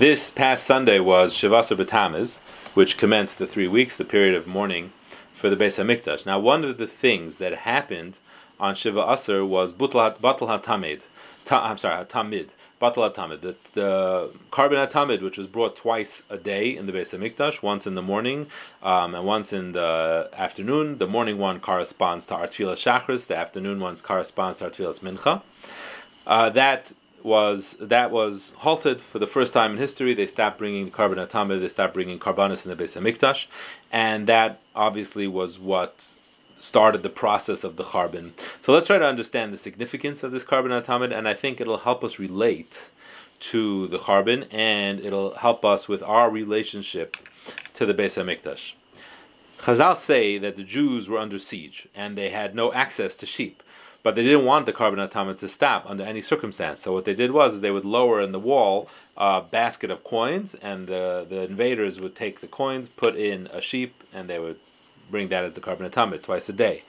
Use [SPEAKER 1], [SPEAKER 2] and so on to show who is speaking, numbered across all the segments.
[SPEAKER 1] This past Sunday was Shiva Asar B'Tammuz, which commenced the three weeks, the period of mourning for the Beis Hamikdash. Now, one of the things that happened on Shiva Asr was Batal HaTamid. Ta, I'm sorry, Tamid. Batal HaTamid. The, the korban HaTamid, which was brought twice a day in the Beis Hamikdash, once in the morning um, and once in the afternoon. The morning one corresponds to Artfilas Shachris, the afternoon one corresponds to Artfilas Mincha. Uh, that was that was halted for the first time in history. They stopped bringing korban hatamid, they stopped bringing korbanos in the Beis Hamikdash, and that obviously was what started the process of the churban. So let's try to understand the significance of this korban hatamid, and I think it'll help us relate to the churban, and it'll help us with our relationship to the Beis Hamikdash. Chazal say that the Jews were under siege and they had no access to sheep but they didn't want the korban hatamid to stop under any circumstance. So what they did was they would lower in the wall a basket of coins, and the, the invaders would take the coins, put in a sheep, and they would bring that as the korban hatamid twice a day.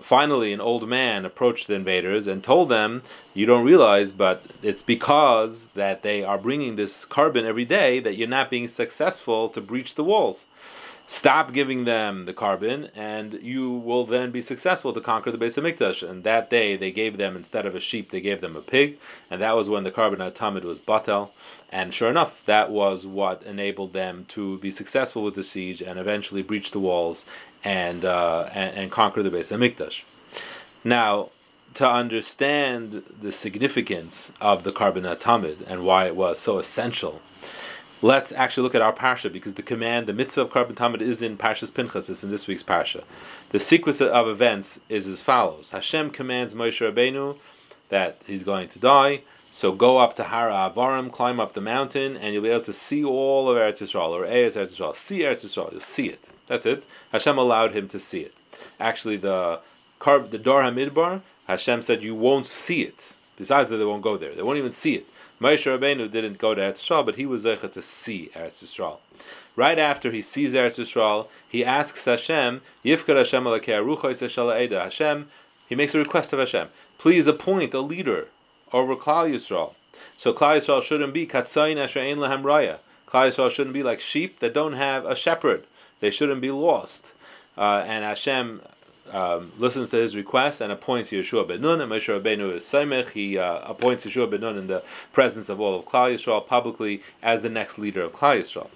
[SPEAKER 1] Finally, an old man approached the invaders and told them, "You don't realize, but it's because that they are bringing this korban every day that you're not being successful to breach the walls." Stop giving them the korban, and you will then be successful to conquer the base of Hamikdash. And that day, they gave them instead of a sheep, they gave them a pig, and that was when the korban tamid was batel. And sure enough, that was what enabled them to be successful with the siege and eventually breach the walls and uh, and, and, conquer the base of Hamikdash. Now, to understand the significance of the korban tamid and why it was so essential let's actually look at our parsha because the command, the mitzvah of korban tamid, is in Parshas Pinchas. It's in this week's parsha. The sequence of events is as follows: Hashem commands Moshe Rabbeinu that he's going to die. So go up to Har Ha'Avarim, climb up the mountain, and you'll be able to see all of Eretz Yisrael, or Eretz Yisrael. See Eretz Yisrael, you'll see it. That's it. Hashem allowed him to see it. Actually, the the Dor Hamidbar, Hashem said you won't see it. Besides that, they won't go there. They won't even see it. Moshe Rabbeinu didn't go to Eretz Yisrael, but he was zocheh to see Eretz Yisrael. Right after he sees Eretz Yisrael, he asks Hashem, Yifkod Hashem. Hashem, he makes a request of Hashem, please appoint a leader over Klal Yisrael. So Klal Yisrael shouldn't be Katzon Asher Ein Lahem Raya. Klal Yisrael shouldn't be like sheep that don't have a shepherd. They shouldn't be lost. Uh, and Hashem um, listens to his request and appoints Yeshua ben Nun. And Moshe Rabbeinu is Saimech. He uh, appoints Yeshua ben Nun in the presence of all of Klal Yisrael publicly as the next leader of Klal Yisrael.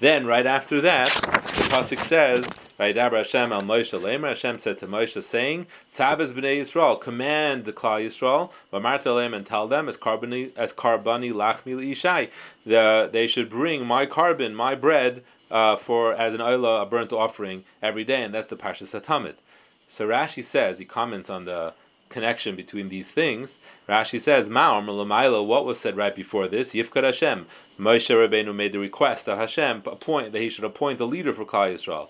[SPEAKER 1] Then, right after that, the pasuk says, "Vayidaber Hashem al Moshe Leimor." Hashem said to Moshe, saying, "Tzavez b'nei Yisrael, command the Klal Yisrael, v'marta leim and tell them as korbani as korbani lachmi ishai, the, they should bring my korban, my bread." Uh, for as an olah, a burnt offering every day, and that's the Parshas Hatamid. So Rashi says, he comments on the connection between these things. Rashi says, Ma'or Malamaila, what was said right before this? Yifkod Hashem. Moshe Rabbeinu made the request of Hashem appoint that he should appoint a leader for Klal Yisrael.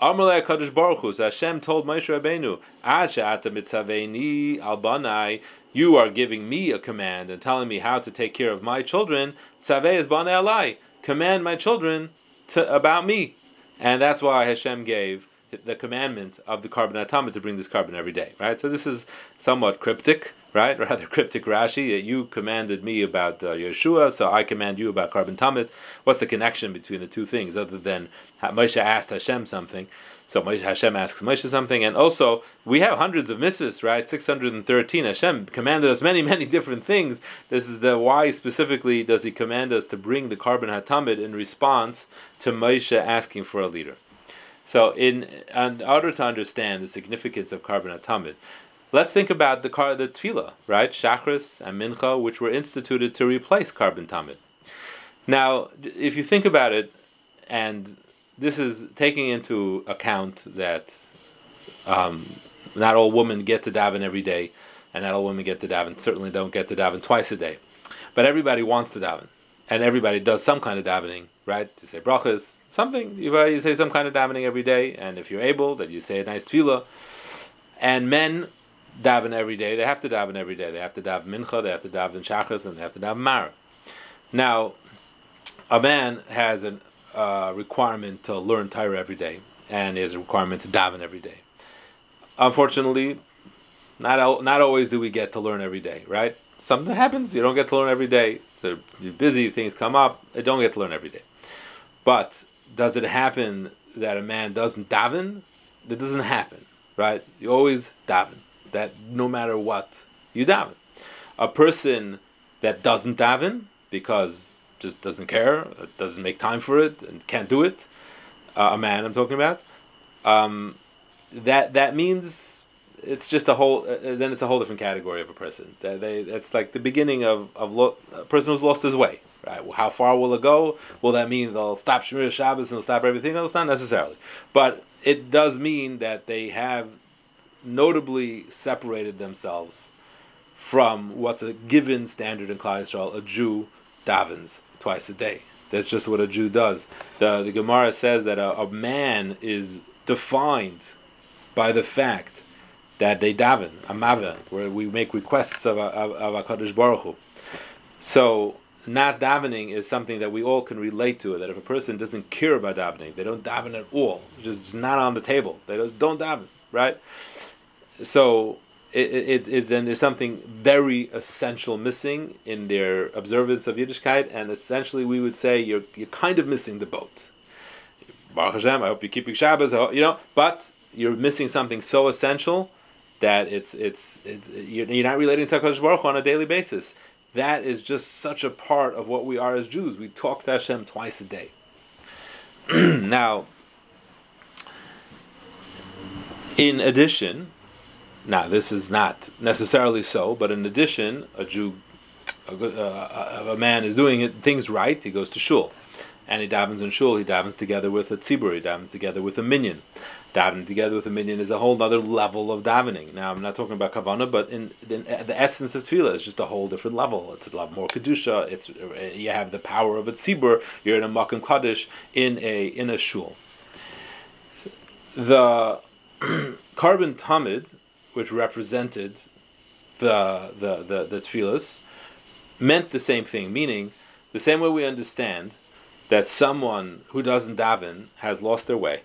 [SPEAKER 1] Amalei Kadosh Baruch Hu. Hashem told Moshe Rabbeinu, Ata mitzaveni albanai. You are giving me a command and telling me how to take care of my children. Tzaveh is banei alai. Command my children to, about me, and that's why Hashem gave the commandment of the korban hatamid to bring this korban every day, right? So this is somewhat cryptic, right? Rather cryptic Rashi. You commanded me about uh, Yeshua, so I command you about korban tamid. What's the connection between the two things, other than Moshe asked Hashem something? So Moshe, Hashem asks Moshe something, and also we have hundreds of mitzvahs, right? Six hundred and thirteen. Hashem commanded us many, many different things. This is the why specifically does He command us to bring the korban hatamid in response to Moshe asking for a leader. So, in, in order to understand the significance of korban hatamid, let's think about the car, the tefillah, right? Shachris and mincha, which were instituted to replace korban tamid. Now, if you think about it, and this is taking into account that um, not all women get to daven every day, and not all women get to daven. Certainly, don't get to daven twice a day, but everybody wants to daven and everybody does some kind of davening, right? To say brachas, something. You say some kind of davening every day, and if you're able, that you say a nice tefillah. And men daven every day. They have to daven every day. They have to daven mincha. They have to daven shachris, and they have to daven mar. Now, a man has a uh, requirement to learn Torah every day, and has a requirement to daven every day. Unfortunately, not not always do we get to learn every day, right? something happens. You don't get to learn every day. You're busy, things come up. You don't get to learn every day. But does it happen that a man doesn't daven? That doesn't happen, right? You always daven. That no matter what, you daven. A person that doesn't daven because just doesn't care, doesn't make time for it, and can't do it. Uh, a man, I'm talking about. Um, that that means it's just a whole. Uh, then it's a whole different category of a person. That they that's like the beginning of of lo- a person who's lost his way. Right? How far will it go? Will that mean they'll stop Shemir Shabbos and they'll stop everything else? Not necessarily, but it does mean that they have notably separated themselves from what's a given standard in Yisrael. A Jew davens twice a day. That's just what a Jew does. The the Gemara says that a, a man is defined by the fact that they daven, amava, where we make requests of, of, of HaKadosh Baruch Hu. So, not davening is something that we all can relate to. That if a person doesn't care about davening, they don't daven at all, just not on the table. They don't, don't daven, right? So, it, it, it, then there's something very essential missing in their observance of Yiddishkeit, and essentially we would say you're, you're kind of missing the boat. Baruch Hashem, I hope you're keeping Shabbos, you know, but you're missing something so essential that it's it's, it's you're not relating to Hakadosh Baruch Hu on a daily basis. That is just such a part of what we are as Jews. We talk to Hashem twice a day. now, in addition, now this is not necessarily so, but in addition, a Jew, a, uh, a man is doing things right. He goes to shul and he davens in shul. He davens together with a tzibur. He davens together with a minyan. Davening together with a minyan is a whole other level of davening. Now I'm not talking about kavana, but in, in, uh, the essence of tefillah is just a whole different level. It's a lot more kedusha. It's uh, you have the power of a tzibur. You're in a makom kaddish in a in a shul. The korban tamid, which represented the the the, the tefillahs, meant the same thing. Meaning, the same way we understand that someone who doesn't daven has lost their way.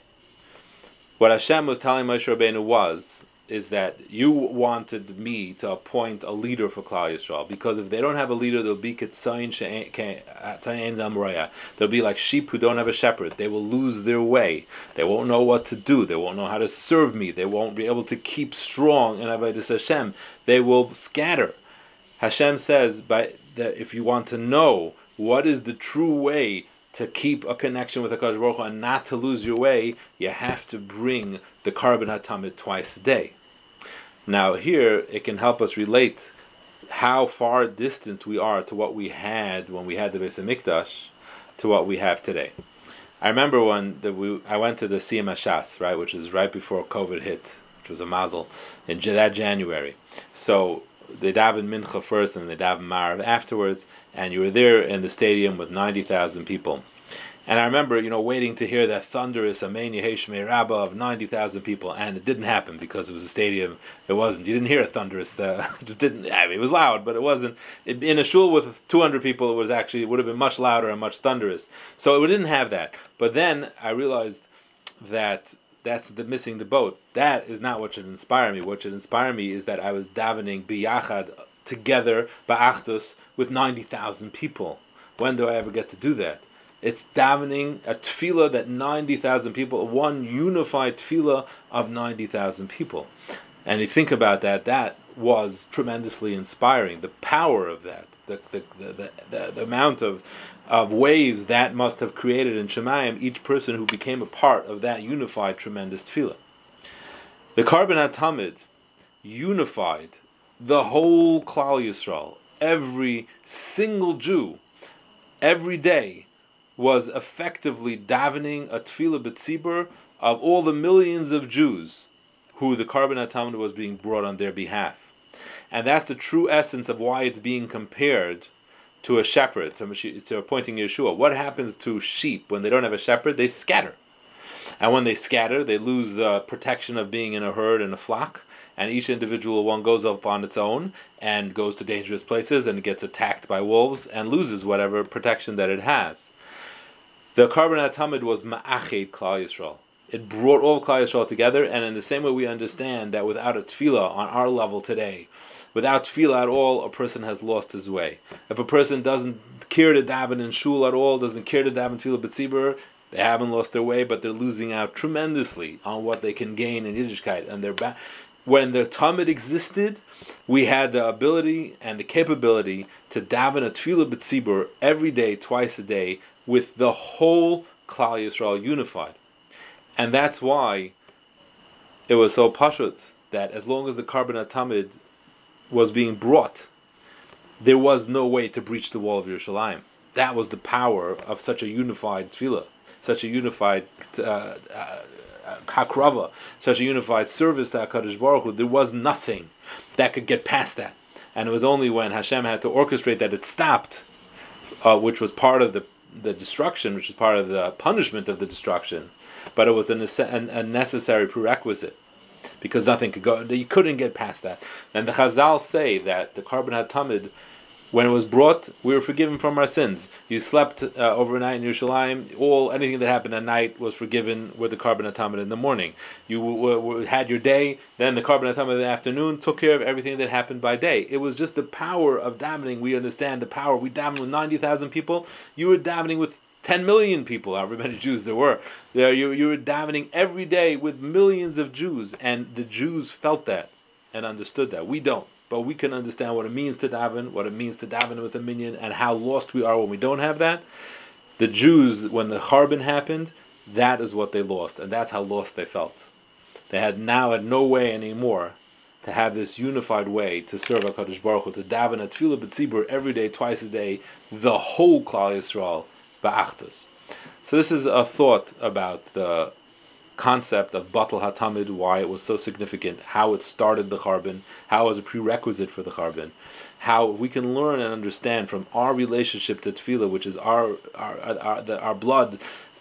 [SPEAKER 1] What Hashem was telling Moshe Rabbeinu was, is that you wanted me to appoint a leader for Klal Yisrael because if they don't have a leader, they'll be They'll be like sheep who don't have a shepherd. They will lose their way. They won't know what to do. They won't know how to serve me. They won't be able to keep strong in Avodah Hashem. They will scatter. Hashem says, by that if you want to know what is the true way to keep a connection with HaKadosh Baruch Hu and not to lose your way, you have to bring the korban hatamid twice a day. Now here it can help us relate how far distant we are to what we had when we had the Beis Hamikdash to what we have today. I remember when the, we, I went to the Siyum HaShas, right, which was right before COVID hit, which was a mazel, in that January. So they daven mincha first and they daven marav afterwards, and you were there in the stadium with ninety thousand people. And I remember, you know, waiting to hear that thunderous Amen Yehei Shmei Rabbah of 90,000 people, and it didn't happen because it was a stadium. It wasn't. You didn't hear a thunderous. Uh, just didn't. I mean, it was loud, but it wasn't. It, in a shul with 200 people, it was actually it would have been much louder and much thunderous. So it didn't have that. But then I realized that that's the missing the boat. That is not what should inspire me. What should inspire me is that I was davening biyachad together ba'achdus with ninety thousand people. When do I ever get to do that? It's davening a tefillah that ninety thousand people, one unified tefillah of ninety thousand people. And you think about that, that was tremendously inspiring. The power of that, the the, the, the, the amount of of waves that must have created in Shamayim, each person who became a part of that unified tremendous tefillah. The korban Tamid unified the whole Klal Yisrael. Every single Jew, every day, was effectively davening a tefillah b'tzibur of all the millions of Jews who the korban Tamid was being brought on their behalf. And that's the true essence of why it's being compared to a shepherd, to, to appointing Yeshua. What happens to sheep when they don't have a shepherd? They scatter. And when they scatter, they lose the protection of being in a herd and a flock. And each individual one goes up on its own and goes to dangerous places and gets attacked by wolves and loses whatever protection that it has. The korban Tamid was Ma'ached Klal Yisrael. It brought all Klal Yisrael together, and in the same way we understand that without a tefillah on our level today, Without tefillah at all, a person has lost his way. If a person doesn't care to daven in shul at all, doesn't care to daven tefillah b'tzibur, they haven't lost their way, but they're losing out tremendously on what they can gain in Yiddishkeit. And they're ba- when the Talmud existed, we had the ability and the capability to daven a tefillah b'tzibur every day, twice a day, with the whole Klal Yisrael unified. And that's why it was so pashut that as long as the korban Tamid was being brought, there was no way to breach the wall of Yerushalayim. That was the power of such a unified tefillah, such a unified uh, uh, hakrava, such a unified service to Hakadosh Baruch Hu. There was nothing that could get past that, and it was only when Hashem had to orchestrate that it stopped, uh, which was part of the the destruction, which is part of the punishment of the destruction, but it was a, nece- a necessary prerequisite because nothing could go. You couldn't get past that. And the Chazal say that the Korban Hatamid, when it was brought, we were forgiven from our sins. You slept uh, overnight in Yerushalayim. All anything that happened at night was forgiven with the korban Hatamid in the morning. You w- w- had your day, then the korban Hatamid in the afternoon took care of everything that happened by day. It was just the power of davening. We understand the power. We davened with ninety thousand people. You were davening with 10 million people, however many Jews there were. There, you, you were davening every day with millions of Jews, and the Jews felt that and understood that. We don't, but we can understand what it means to daven, what it means to daven with a minyan, and how lost we are when we don't have that. The Jews, when the Churban happened, that is what they lost, and that's how lost they felt. They had now had no way anymore to have this unified way to serve HaKadosh Baruch Hu, to daven at Tefillah B'tzibur every day, twice a day, the whole Klal Yisrael, ba'achdus. So this is a thought about the concept of Batal Hatamid, why it was so significant, how it started the Churban, how it was a prerequisite for the Churban, how we can learn and understand from our relationship to Tefillah, which is our our our, the, our blood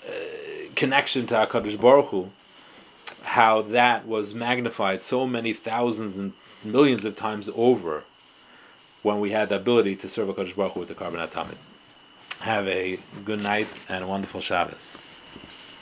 [SPEAKER 1] uh, connection to Hakadosh Baruch Hu, how that was magnified so many thousands and millions of times over when we had the ability to serve Hakadosh Baruch Hu with the Korban Hatamid. Have a good night and a wonderful Shabbos.